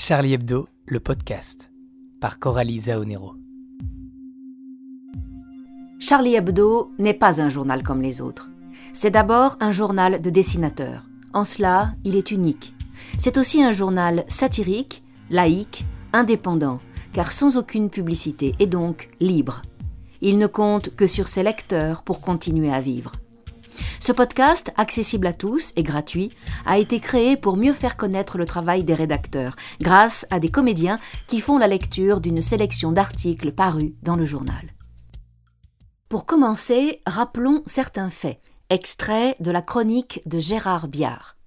Charlie Hebdo, le podcast, par Coralie Zaonero. Charlie Hebdo n'est pas un journal comme les autres. C'est d'abord un journal de dessinateurs. En cela, il est unique. C'est aussi un journal satirique, laïque, indépendant, car sans aucune publicité et donc libre. Il ne compte que sur ses lecteurs pour continuer à vivre. Ce podcast, accessible à tous et gratuit, a été créé pour mieux faire connaître le travail des rédacteurs, grâce à des comédiens qui font la lecture d'une sélection d'articles parus dans le journal. Pour commencer, rappelons certains faits, extraits de la chronique de Gérard Biard.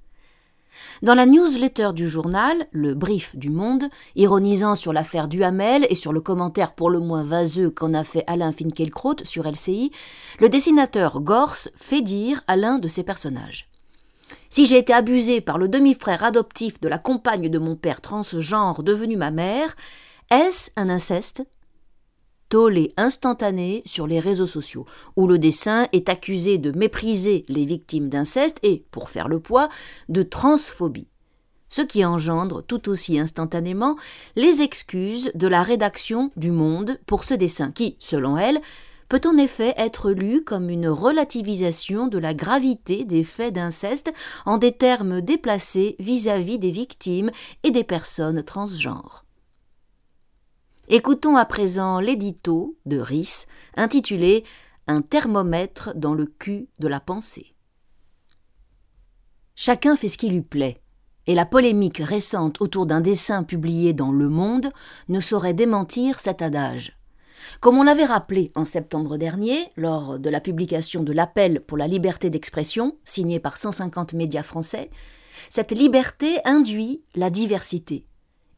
Dans la newsletter du journal, le Brief du Monde, ironisant sur l'affaire Duhamel et sur le commentaire pour le moins vaseux qu'en a fait Alain Finkielkraut sur LCI, le dessinateur Gors fait dire à l'un de ses personnages. Si j'ai été abusé par le demi-frère adoptif de la compagne de mon père transgenre devenu ma mère, est-ce un inceste? Tollé instantané sur les réseaux sociaux, où le dessin est accusé de mépriser les victimes d'inceste et, pour faire le poids, de transphobie. Ce qui engendre tout aussi instantanément les excuses de la rédaction du Monde pour ce dessin qui, selon elle, peut en effet être lu comme une relativisation de la gravité des faits d'inceste en des termes déplacés vis-à-vis -vis des victimes et des personnes transgenres. Écoutons à présent l'édito de Rhys intitulé Un thermomètre dans le cul de la pensée. Chacun fait ce qui lui plaît, et la polémique récente autour d'un dessin publié dans Le Monde ne saurait démentir cet adage. Comme on l'avait rappelé en septembre dernier, lors de la publication de l'appel pour la liberté d'expression, signé par 150 médias français, cette liberté induit la diversité.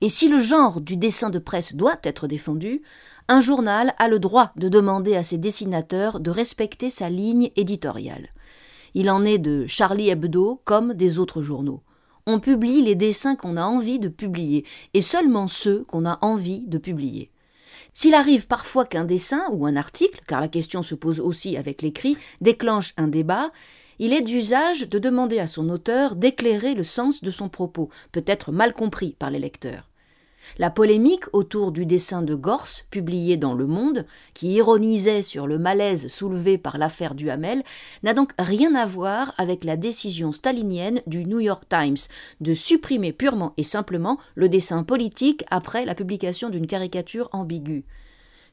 Et si le genre du dessin de presse doit être défendu, un journal a le droit de demander à ses dessinateurs de respecter sa ligne éditoriale. Il en est de Charlie Hebdo comme des autres journaux. On publie les dessins qu'on a envie de publier, et seulement ceux qu'on a envie de publier. S'il arrive parfois qu'un dessin ou un article, car la question se pose aussi avec l'écrit, déclenche un débat, il est d'usage de demander à son auteur d'éclairer le sens de son propos, peut-être mal compris par les lecteurs. La polémique autour du dessin de Gors, publié dans Le Monde, qui ironisait sur le malaise soulevé par l'affaire Duhamel, n'a donc rien à voir avec la décision stalinienne du New York Times de supprimer purement et simplement le dessin politique après la publication d'une caricature ambiguë.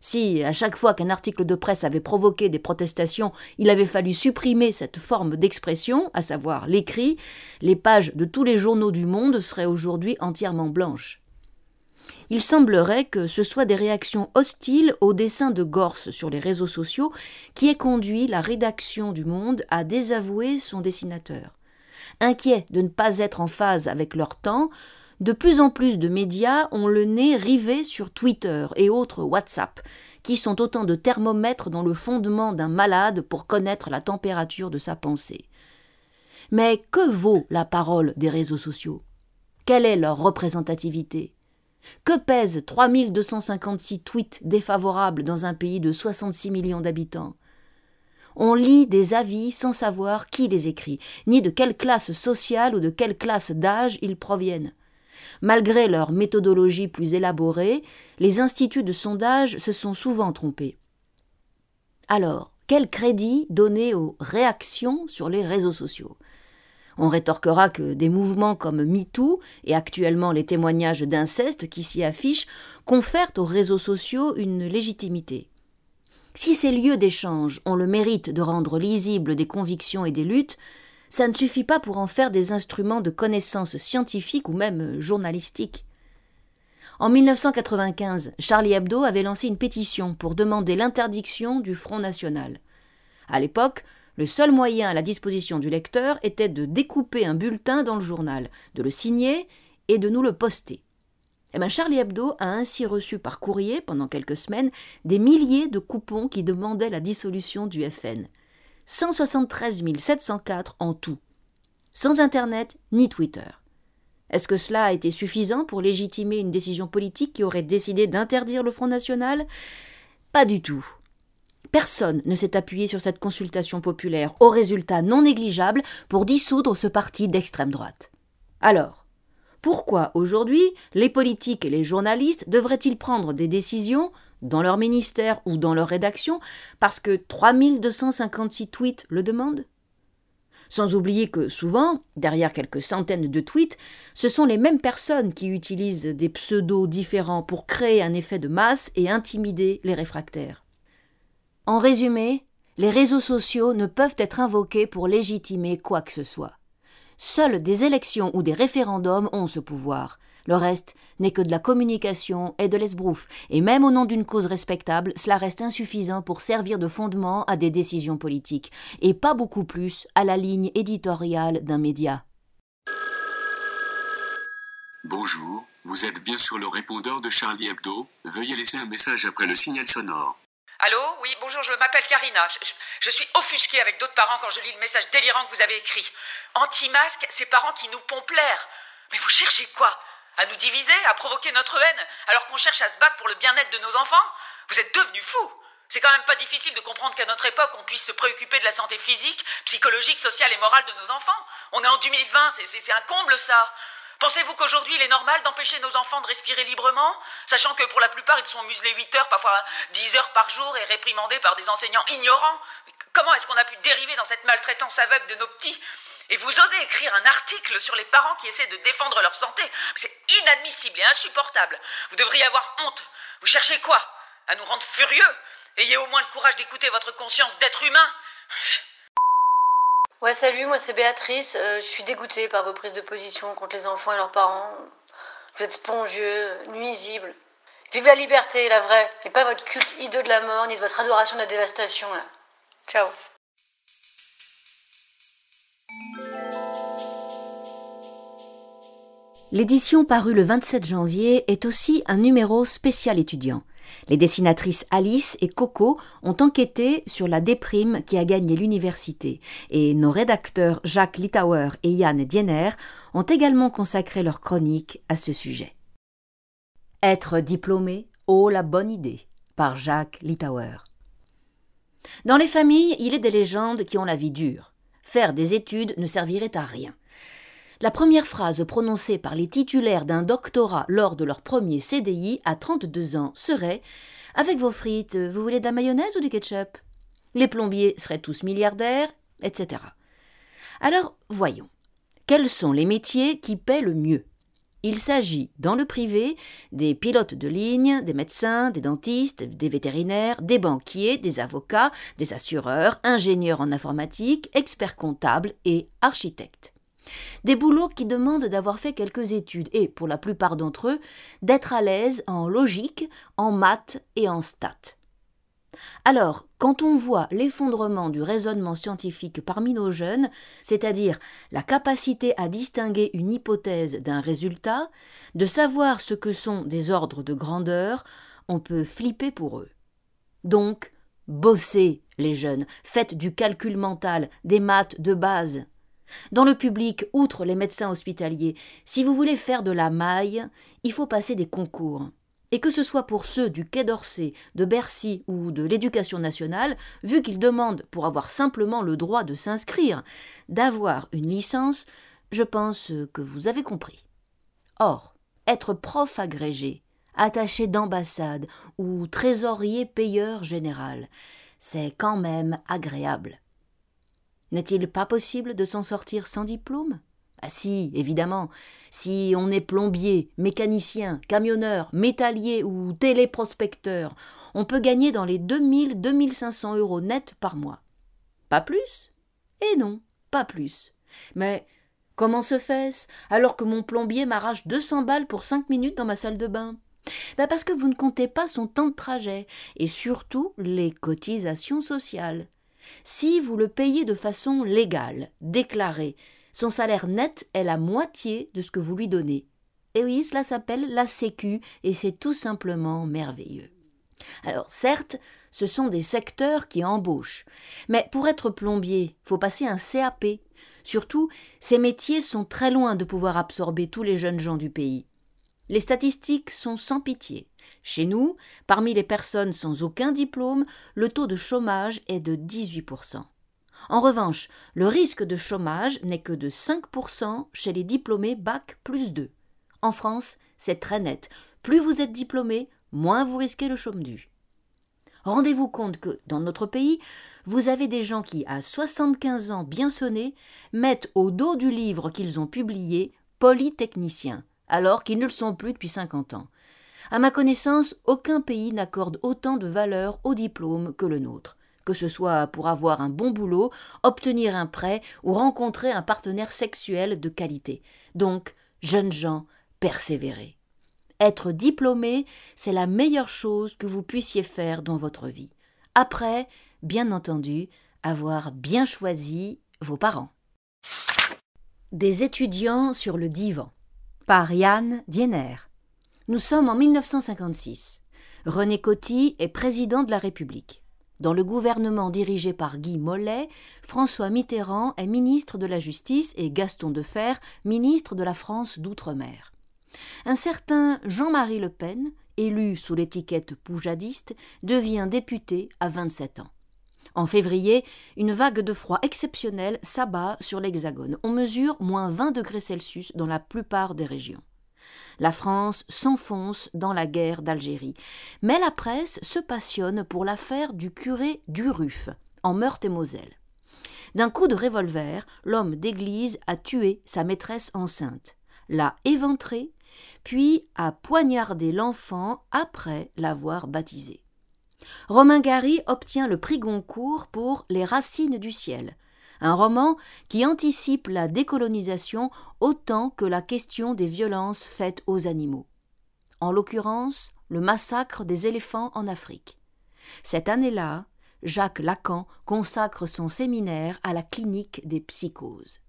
Si, à chaque fois qu'un article de presse avait provoqué des protestations, il avait fallu supprimer cette forme d'expression, à savoir l'écrit, les pages de tous les journaux du monde seraient aujourd'hui entièrement blanches il semblerait que ce soit des réactions hostiles au dessin de Gors sur les réseaux sociaux qui aient conduit la rédaction du Monde à désavouer son dessinateur. Inquiets de ne pas être en phase avec leur temps, de plus en plus de médias ont le nez rivé sur Twitter et autres WhatsApp, qui sont autant de thermomètres dans le fondement d'un malade pour connaître la température de sa pensée. Mais que vaut la parole des réseaux sociaux? Quelle est leur représentativité? Que pèsent 3256 tweets défavorables dans un pays de 66 millions d'habitants? On lit des avis sans savoir qui les écrit, ni de quelle classe sociale ou de quelle classe d'âge ils proviennent. Malgré leur méthodologie plus élaborée, les instituts de sondage se sont souvent trompés. Alors, quel crédit donner aux réactions sur les réseaux sociaux? On rétorquera que des mouvements comme MeToo et actuellement les témoignages d'inceste qui s'y affichent confèrent aux réseaux sociaux une légitimité. Si ces lieux d'échange ont le mérite de rendre lisibles des convictions et des luttes, ça ne suffit pas pour en faire des instruments de connaissance scientifique ou même journalistique. En 1995, Charlie Hebdo avait lancé une pétition pour demander l'interdiction du Front National. À l'époque, le seul moyen à la disposition du lecteur était de découper un bulletin dans le journal, de le signer et de nous le poster. Eh ben Charlie Hebdo a ainsi reçu par courrier, pendant quelques semaines, des milliers de coupons qui demandaient la dissolution du FN. 173 704 en tout. Sans Internet ni Twitter. Est-ce que cela a été suffisant pour légitimer une décision politique qui aurait décidé d'interdire le Front National? Pas du tout. Personne ne s'est appuyé sur cette consultation populaire, au résultat non négligeable, pour dissoudre ce parti d'extrême droite. Alors, Pourquoi aujourd'hui les politiques et les journalistes devraient-ils prendre des décisions dans leur ministère ou dans leur rédaction parce que 3256 tweets le demandent? Sans oublier que souvent, derrière quelques centaines de tweets, ce sont les mêmes personnes qui utilisent des pseudos différents pour créer un effet de masse et intimider les réfractaires. En résumé, les réseaux sociaux ne peuvent être invoqués pour légitimer quoi que ce soit. Seules des élections ou des référendums ont ce pouvoir. Le reste n'est que de la communication et de l'esbrouf, et même au nom d'une cause respectable, cela reste insuffisant pour servir de fondement à des décisions politiques, et pas beaucoup plus à la ligne éditoriale d'un média. Bonjour, vous êtes bien sur le répondeur de Charlie Hebdo. Veuillez laisser un message après le signal sonore. Allô? Oui, bonjour, je m'appelle Karina. Je, suis offusquée avec d'autres parents quand je lis le message délirant que vous avez écrit. Anti-masque, c'est parents qui nous pompent l'air. Mais vous cherchez quoi? À nous diviser À provoquer notre haine Alors qu'on cherche à se battre pour le bien-être de nos enfants? Vous êtes devenus fous C'est quand même pas difficile de comprendre qu'à notre époque, on puisse se préoccuper de la santé physique, psychologique, sociale et morale de nos enfants. On est en 2020, c'est un comble ça. Pensez-vous qu'aujourd'hui il est normal d'empêcher nos enfants de respirer librement, sachant que pour la plupart ils sont muselés 8 heures, parfois 10 heures par jour et réprimandés par des enseignants ignorants? Comment est-ce qu'on a pu dériver dans cette maltraitance aveugle de nos petits? Et vous osez écrire un article sur les parents qui essaient de défendre leur santé? C'est inadmissible et insupportable. Vous devriez avoir honte. Vous cherchez quoi? À nous rendre furieux? Ayez au moins le courage d'écouter votre conscience d'être humain. Ouais, salut, moi c'est Béatrice. Euh, je suis dégoûtée par vos prises de position contre les enfants et leurs parents. Vous êtes spongieux, nuisibles. Vive la liberté, la vraie, et pas votre culte hideux de la mort, ni de votre adoration de la dévastation. Ciao. L'édition parue le 27 janvier est aussi un numéro spécial étudiant. Les dessinatrices Alice et Coco ont enquêté sur la déprime qui a gagné l'université et nos rédacteurs Jacques Litauer et Yann Diener ont également consacré leur chronique à ce sujet. Être diplômé, oh la bonne idée, par Jacques Litauer. Dans les familles, il est des légendes qui ont la vie dure. Faire des études ne servirait à rien. La première phrase prononcée par les titulaires d'un doctorat lors de leur premier CDI à 32 ans serait Avec vos frites, vous voulez de la mayonnaise ou du ketchup? Les plombiers seraient tous milliardaires, etc. Alors, voyons. Quels sont les métiers qui paient le mieux? Il s'agit, dans le privé, des pilotes de ligne, des médecins, des dentistes, des vétérinaires, des banquiers, des avocats, des assureurs, ingénieurs en informatique, experts comptables et architectes. Des boulots qui demandent d'avoir fait quelques études et, pour la plupart d'entre eux, d'être à l'aise en logique, en maths et en stats. Alors, quand on voit l'effondrement du raisonnement scientifique parmi nos jeunes, c'est-à-dire la capacité à distinguer une hypothèse d'un résultat, de savoir ce que sont des ordres de grandeur, on peut flipper pour eux. Donc, bossez, les jeunes, faites du calcul mental, des maths de base. Dans le public, outre les médecins hospitaliers, si vous voulez faire de la maille, il faut passer des concours. Et que ce soit pour ceux du Quai d'Orsay, de Bercy ou de l'Éducation nationale, vu qu'ils demandent, pour avoir simplement le droit de s'inscrire, d'avoir une licence, je pense que vous avez compris. Or, être prof agrégé, attaché d'ambassade ou trésorier payeur général, c'est quand même agréable. N'est-il pas possible de s'en sortir sans diplôme? Ah si, évidemment. Si on est plombier, mécanicien, camionneur, métallier ou téléprospecteur, on peut gagner dans les 2000-2500 euros nets par mois. Pas plus? Eh non, pas plus. Mais comment se fait-ce alors que mon plombier m'arrache 200 balles pour 5 minutes dans ma salle de bain? Ben parce que vous ne comptez pas son temps de trajet et surtout les cotisations sociales. Si vous le payez de façon légale, déclarée, son salaire net est la moitié de ce que vous lui donnez. Et oui, cela s'appelle la Sécu et c'est tout simplement merveilleux. Alors certes, ce sont des secteurs qui embauchent, mais pour être plombier, faut passer un CAP. Surtout, ces métiers sont très loin de pouvoir absorber tous les jeunes gens du pays. Les statistiques sont sans pitié. Chez nous, parmi les personnes sans aucun diplôme, le taux de chômage est de 18%. En revanche, le risque de chômage n'est que de 5% chez les diplômés Bac plus 2. En France, c'est très net. Plus vous êtes diplômé, moins vous risquez le chaume du. Rendez-vous compte que, dans notre pays, vous avez des gens qui, à 75 ans bien sonnés, mettent au dos du livre qu'ils ont publié Polytechnicien, alors qu'ils ne le sont plus depuis 50 ans. À ma connaissance, aucun pays n'accorde autant de valeur au diplôme que le nôtre, que ce soit pour avoir un bon boulot, obtenir un prêt ou rencontrer un partenaire sexuel de qualité. Donc, jeunes gens, persévérez. Être diplômé, c'est la meilleure chose que vous puissiez faire dans votre vie. Après, bien entendu, avoir bien choisi vos parents. Des étudiants sur le divan. Par Yann Diener. Nous sommes en 1956. René Coty est président de la République. Dans le gouvernement dirigé par Guy Mollet, François Mitterrand est ministre de la Justice et Gaston Defer, ministre de la France d'outre-mer. Un certain Jean-Marie Le Pen, élu sous l'étiquette poujadiste, devient député à 27 ans. En février, une vague de froid exceptionnelle s'abat sur l'Hexagone. On mesure moins 20 degrés Celsius dans la plupart des régions. La France s'enfonce dans la guerre d'Algérie. Mais la presse se passionne pour l'affaire du curé Duruf, en Meurthe-et-Moselle. D'un coup de revolver, l'homme d'église a tué sa maîtresse enceinte, l'a éventrée, puis a poignardé l'enfant après l'avoir baptisé. Romain Gary obtient le prix Goncourt pour Les Racines du ciel, un roman qui anticipe la décolonisation autant que la question des violences faites aux animaux. En l'occurrence, le massacre des éléphants en Afrique. Cette année-là, Jacques Lacan consacre son séminaire à la clinique des psychoses.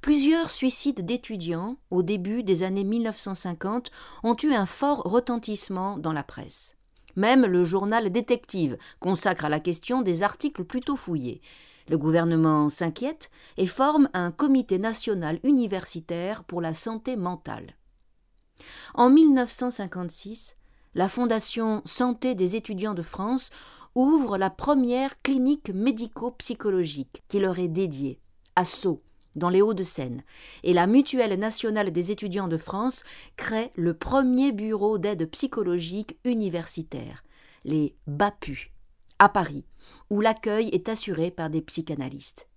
Plusieurs suicides d'étudiants, au début des années 1950, ont eu un fort retentissement dans la presse. Même le journal Détective consacre à la question des articles plutôt fouillés. Le gouvernement s'inquiète et forme un comité national universitaire pour la santé mentale. En 1956, la Fondation Santé des étudiants de France ouvre la première clinique médico-psychologique qui leur est dédiée, à Sceaux, dans les Hauts-de-Seine, et la Mutuelle nationale des étudiants de France crée le premier bureau d'aide psychologique universitaire, les BAPU, à Paris, où l'accueil est assuré par des psychanalystes.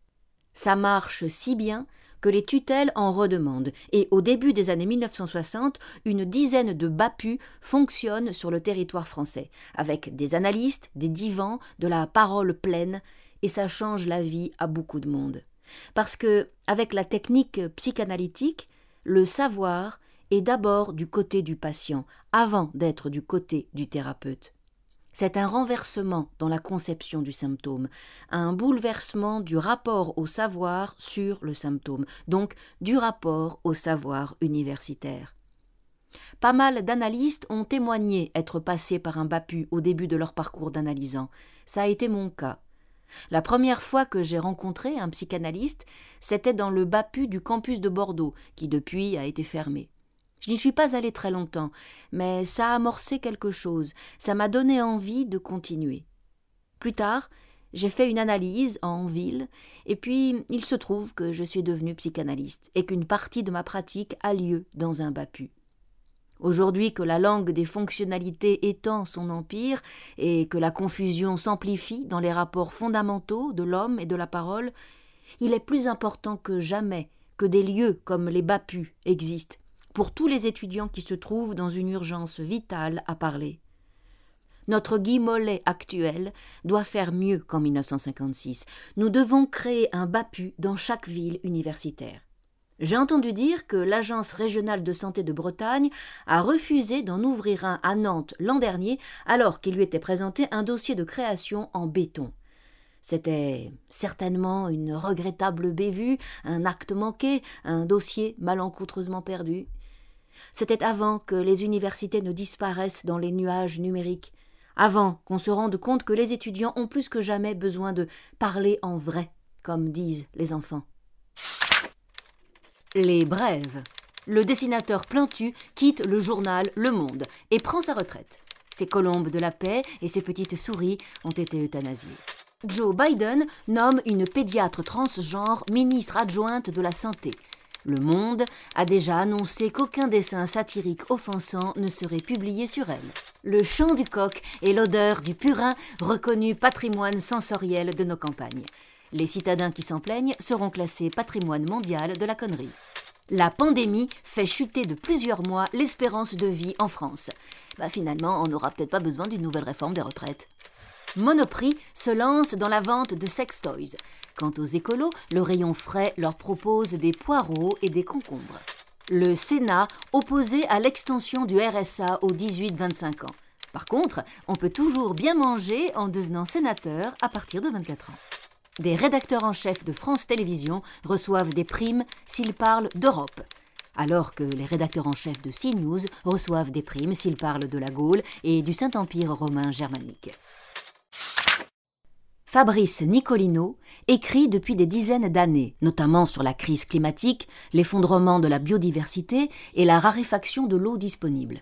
Ça marche si bien que les tutelles en redemandent, et au début des années 1960, une dizaine de BAPU fonctionnent sur le territoire français, avec des analystes, des divans, de la parole pleine, et ça change la vie à beaucoup de monde. Parce que, avec la technique psychanalytique, le savoir est d'abord du côté du patient, avant d'être du côté du thérapeute. C'est un renversement dans la conception du symptôme, un bouleversement du rapport au savoir sur le symptôme, donc du rapport au savoir universitaire. Pas mal d'analystes ont témoigné être passés par un BAPU au début de leur parcours d'analysant. Ça a été mon cas. La première fois que j'ai rencontré un psychanalyste, c'était dans le BAPU du campus de Bordeaux, qui depuis a été fermé. Je n'y suis pas allé très longtemps, mais ça a amorcé quelque chose, ça m'a donné envie de continuer. Plus tard, j'ai fait une analyse en ville, et puis il se trouve que je suis devenu psychanalyste, et qu'une partie de ma pratique a lieu dans un BAPU. Aujourd'hui que la langue des fonctionnalités étend son empire et que la confusion s'amplifie dans les rapports fondamentaux de l'homme et de la parole, il est plus important que jamais que des lieux comme les BAPU existent pour tous les étudiants qui se trouvent dans une urgence vitale à parler. Notre Guy Mollet actuel doit faire mieux qu'en 1956. Nous devons créer un BAPU dans chaque ville universitaire. J'ai entendu dire que l'Agence régionale de santé de Bretagne a refusé d'en ouvrir un à Nantes l'an dernier alors qu'il lui était présenté un dossier de création en béton. C'était certainement une regrettable bévue, un acte manqué, un dossier malencontreusement perdu. C'était avant que les universités ne disparaissent dans les nuages numériques, avant qu'on se rende compte que les étudiants ont plus que jamais besoin de parler en vrai, comme disent les enfants. Les brèves. Le dessinateur Plantu quitte le journal Le Monde et prend sa retraite. Ses colombes de la paix et ses petites souris ont été euthanasiées. Joe Biden nomme une pédiatre transgenre ministre adjointe de la Santé. Le Monde a déjà annoncé qu'aucun dessin satirique offensant ne serait publié sur elle. Le chant du coq et l'odeur du purin reconnus patrimoine sensoriel de nos campagnes. Les citadins qui s'en plaignent seront classés patrimoine mondial de la connerie. La pandémie fait chuter de plusieurs mois l'espérance de vie en France. Bah finalement, on n'aura peut-être pas besoin d'une nouvelle réforme des retraites. Monoprix se lance dans la vente de sex toys. Quant aux écolos, le rayon frais leur propose des poireaux et des concombres. Le Sénat opposé à l'extension du RSA aux 18-25 ans. Par contre, on peut toujours bien manger en devenant sénateur à partir de 24 ans. Des rédacteurs en chef de France Télévisions reçoivent des primes s'ils parlent d'Europe, alors que les rédacteurs en chef de CNews reçoivent des primes s'ils parlent de la Gaule et du Saint-Empire romain germanique. Fabrice Nicolino écrit depuis des dizaines d'années, notamment sur la crise climatique, l'effondrement de la biodiversité et la raréfaction de l'eau disponible.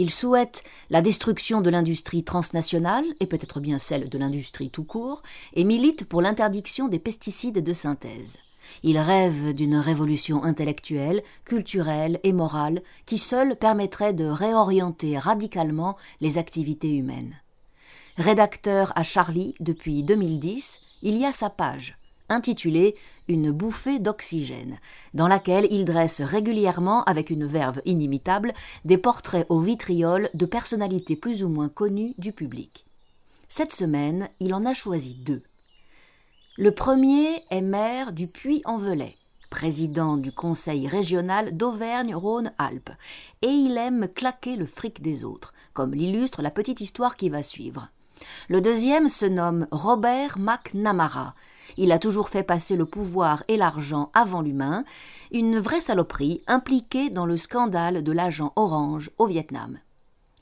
Il souhaite la destruction de l'industrie transnationale, et peut-être bien celle de l'industrie tout court, et milite pour l'interdiction des pesticides de synthèse. Il rêve d'une révolution intellectuelle, culturelle et morale qui seule permettrait de réorienter radicalement les activités humaines. Rédacteur à Charlie depuis 2010, il y a sa page, intitulée Une bouffée d'oxygène, dans laquelle il dresse régulièrement, avec une verve inimitable, des portraits au vitriol de personnalités plus ou moins connues du public. Cette semaine, il en a choisi deux. Le premier est maire du Puy-en-Velay, président du conseil régional d'Auvergne-Rhône-Alpes, et il aime claquer le fric des autres, comme l'illustre la petite histoire qui va suivre. Le deuxième se nomme Robert McNamara. Il a toujours fait passer le pouvoir et l'argent avant l'humain, une vraie saloperie impliquée dans le scandale de l'agent Orange au Vietnam.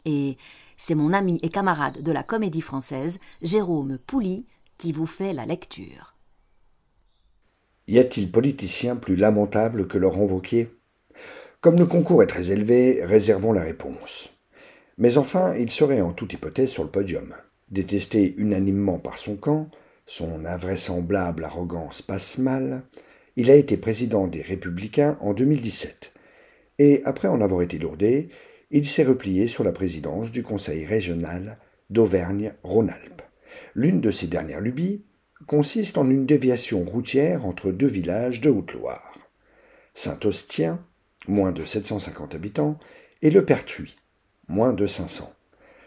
Et c'est mon ami et camarade de la comédie française, Jérôme Pouli, qui vous fait la lecture. Y a-t-il politicien plus lamentable que Laurent Wauquiez Comme le concours est très élevé, réservons la réponse. Mais enfin, il serait en toute hypothèse sur le podium. Détesté unanimement par son camp, son invraisemblable arrogance passe mal, il a été président des Républicains en 2017. Et après en avoir été lourdé, il s'est replié sur la présidence du Conseil régional d'Auvergne-Rhône-Alpes. L'une de ses dernières lubies consiste en une déviation routière entre deux villages de Haute-Loire. Saint-Ostien, moins de 750 habitants, et Le Pertuis, moins de 500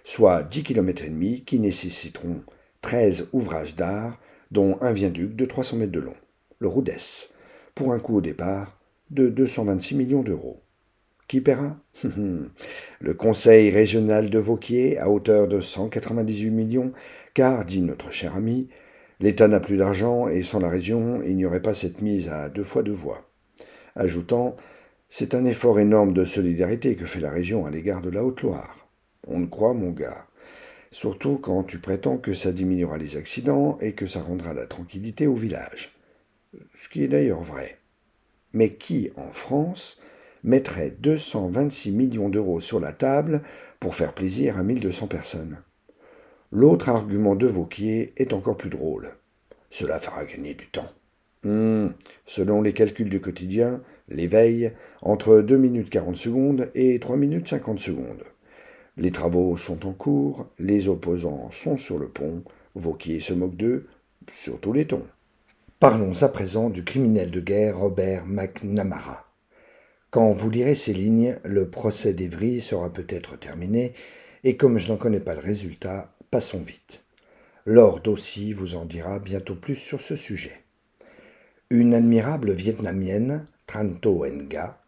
soit 10 km et demi qui nécessiteront 13 ouvrages d'art, dont un viaduc de 300 mètres de long, le Roudès, pour un coût au départ de 226 millions d'euros. Qui paiera? Le Conseil régional de Vauquier, à hauteur de 198 millions, car, dit notre cher ami, l'État n'a plus d'argent et sans la région, il n'y aurait pas cette mise à deux fois deux voies. Ajoutant, c'est un effort énorme de solidarité que fait la région à l'égard de la Haute-Loire. On le croit, mon gars. Surtout quand tu prétends que ça diminuera les accidents et que ça rendra la tranquillité au village. Ce qui est d'ailleurs vrai. Mais qui, en France, mettrait 226 millions d'euros sur la table pour faire plaisir à 1200 personnes? L'autre argument de Vauquier est encore plus drôle. Cela fera gagner du temps. Hum, selon les calculs du quotidien, l'éveil, entre 2 minutes 40 secondes et 3 minutes 50 secondes. Les travaux sont en cours, les opposants sont sur le pont, Vauquier se moque d'eux, sur tous les tons. Parlons à présent du criminel de guerre Robert McNamara. Quand vous lirez ces lignes, le procès d'Evry sera peut-être terminé, et comme je n'en connais pas le résultat, passons vite. Lord aussi vous en dira bientôt plus sur ce sujet. Une admirable vietnamienne, Tranto Nga,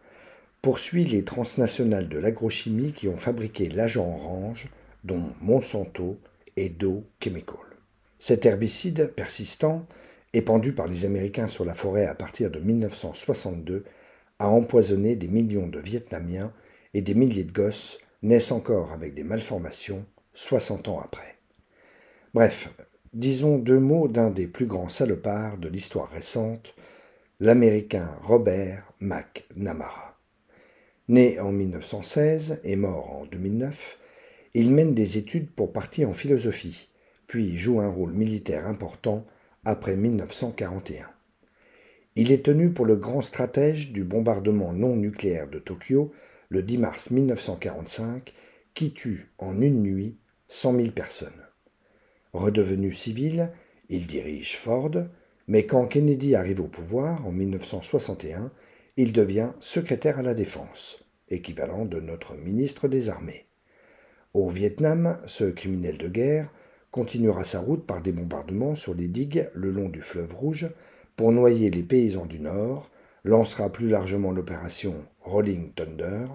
poursuit les transnationales de l'agrochimie qui ont fabriqué l'agent orange, dont Monsanto et Dow Chemical. Cet herbicide persistant, épandu par les Américains sur la forêt à partir de 1962, a empoisonné des millions de Vietnamiens et des milliers de gosses naissent encore avec des malformations 60 ans après. Bref, disons deux mots d'un des plus grands salopards de l'histoire récente, l'Américain Robert McNamara. Né en 1916 et mort en 2009, il mène des études pour partie en philosophie, puis joue un rôle militaire important après 1941. Il est tenu pour le grand stratège du bombardement non nucléaire de Tokyo le 10 mars 1945 qui tue en une nuit 100 000 personnes. Redevenu civil, il dirige Ford, mais quand Kennedy arrive au pouvoir en 1961, il devient secrétaire à la Défense, équivalent de notre ministre des Armées. Au Vietnam, ce criminel de guerre continuera sa route par des bombardements sur les digues le long du fleuve Rouge pour noyer les paysans du Nord, lancera plus largement l'opération Rolling Thunder,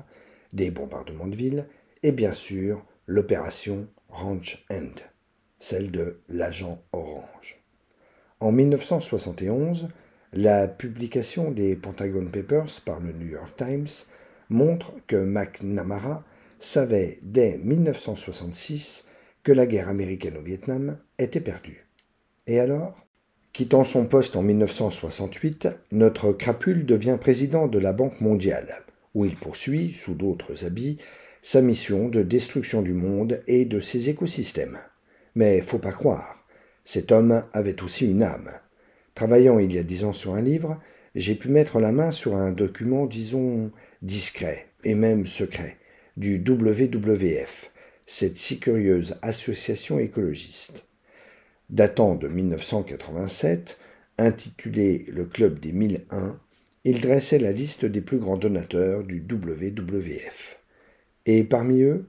des bombardements de villes, et bien sûr l'opération Ranch End, celle de l'agent Orange. En 1971, la publication des Pentagon Papers par le New York Times montre que McNamara savait dès 1966 que la guerre américaine au Vietnam était perdue. Et alors? Quittant son poste en 1968, notre crapule devient président de la Banque mondiale, où il poursuit, sous d'autres habits, sa mission de destruction du monde et de ses écosystèmes. Mais faut pas croire, cet homme avait aussi une âme. Travaillant il y a dix ans sur un livre, j'ai pu mettre la main sur un document, disons, discret et même secret, du WWF, cette si curieuse association écologiste datant de 1987, intitulé Le Club des 1001, il dressait la liste des plus grands donateurs du WWF. Et parmi eux,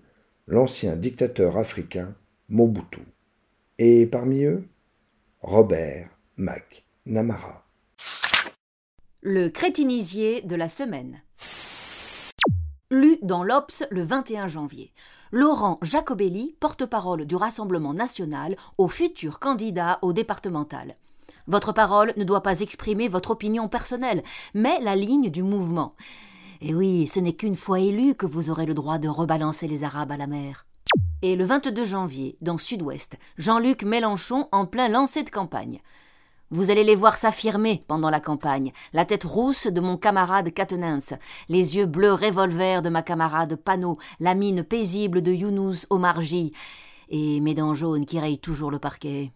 l'ancien dictateur africain Mobutu. Et parmi eux, Robert McNamara. Le crétinisier de la semaine. Lu dans l'Obs le 21 janvier. Laurent Jacobelli, porte-parole du Rassemblement national, au futur candidat au départemental. Votre parole ne doit pas exprimer votre opinion personnelle, mais la ligne du mouvement. Et oui, ce n'est qu'une fois élu que vous aurez le droit de rebalancer les Arabes à la mer. Et le 22 janvier, dans Sud-Ouest, Jean-Luc Mélenchon en plein lancer de campagne. Vous allez les voir s'affirmer pendant la campagne, la tête rousse de mon camarade Catenins, les yeux bleus revolver de ma camarade Panot, la mine paisible de Younous Omarji, et mes dents jaunes qui rayent toujours le parquet.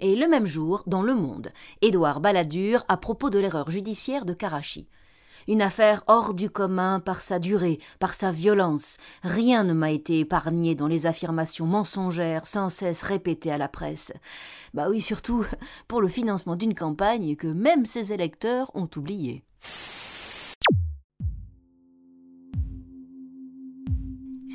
Et le même jour, dans Le Monde, Édouard Balladur à propos de l'erreur judiciaire de Karachi. Une affaire hors du commun par sa durée, par sa violence. Rien ne m'a été épargné dans les affirmations mensongères sans cesse répétées à la presse. Bah oui, surtout pour le financement d'une campagne que même ses électeurs ont oubliée.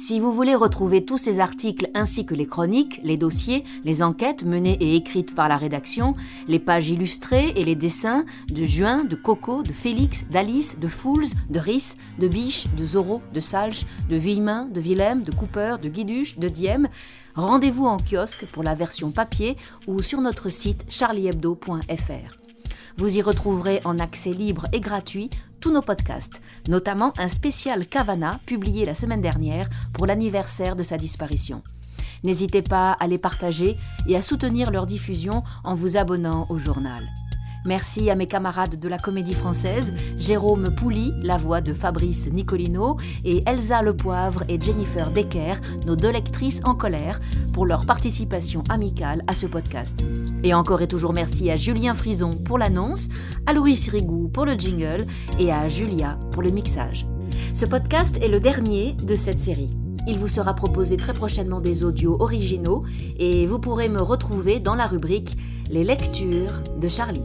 Si vous voulez retrouver tous ces articles ainsi que les chroniques, les dossiers, les enquêtes menées et écrites par la rédaction, les pages illustrées et les dessins de Juin, de Coco, de Félix, d'Alice, de Fools, de Rhys, de Biche, de Zorro, de Salch, de Villemin, de Willem, de Cooper, de Guiduche, de Diem, rendez-vous en kiosque pour la version papier ou sur notre site charliehebdo.fr. Vous y retrouverez en accès libre et gratuit tous nos podcasts, notamment un spécial Cavana publié la semaine dernière pour l'anniversaire de sa disparition. N'hésitez pas à les partager et à soutenir leur diffusion en vous abonnant au journal. Merci à mes camarades de la Comédie Française, Jérôme Pouli, la voix de Fabrice Nicolino, et Elsa Lepoivre et Jennifer Decker, nos deux lectrices en colère, pour leur participation amicale à ce podcast. Et encore et toujours merci à Julien Frison pour l'annonce, à Louis Rigou pour le jingle et à Julia pour le mixage. Ce podcast est le dernier de cette série. Il vous sera proposé très prochainement des audios originaux et vous pourrez me retrouver dans la rubrique Les lectures de Charlie.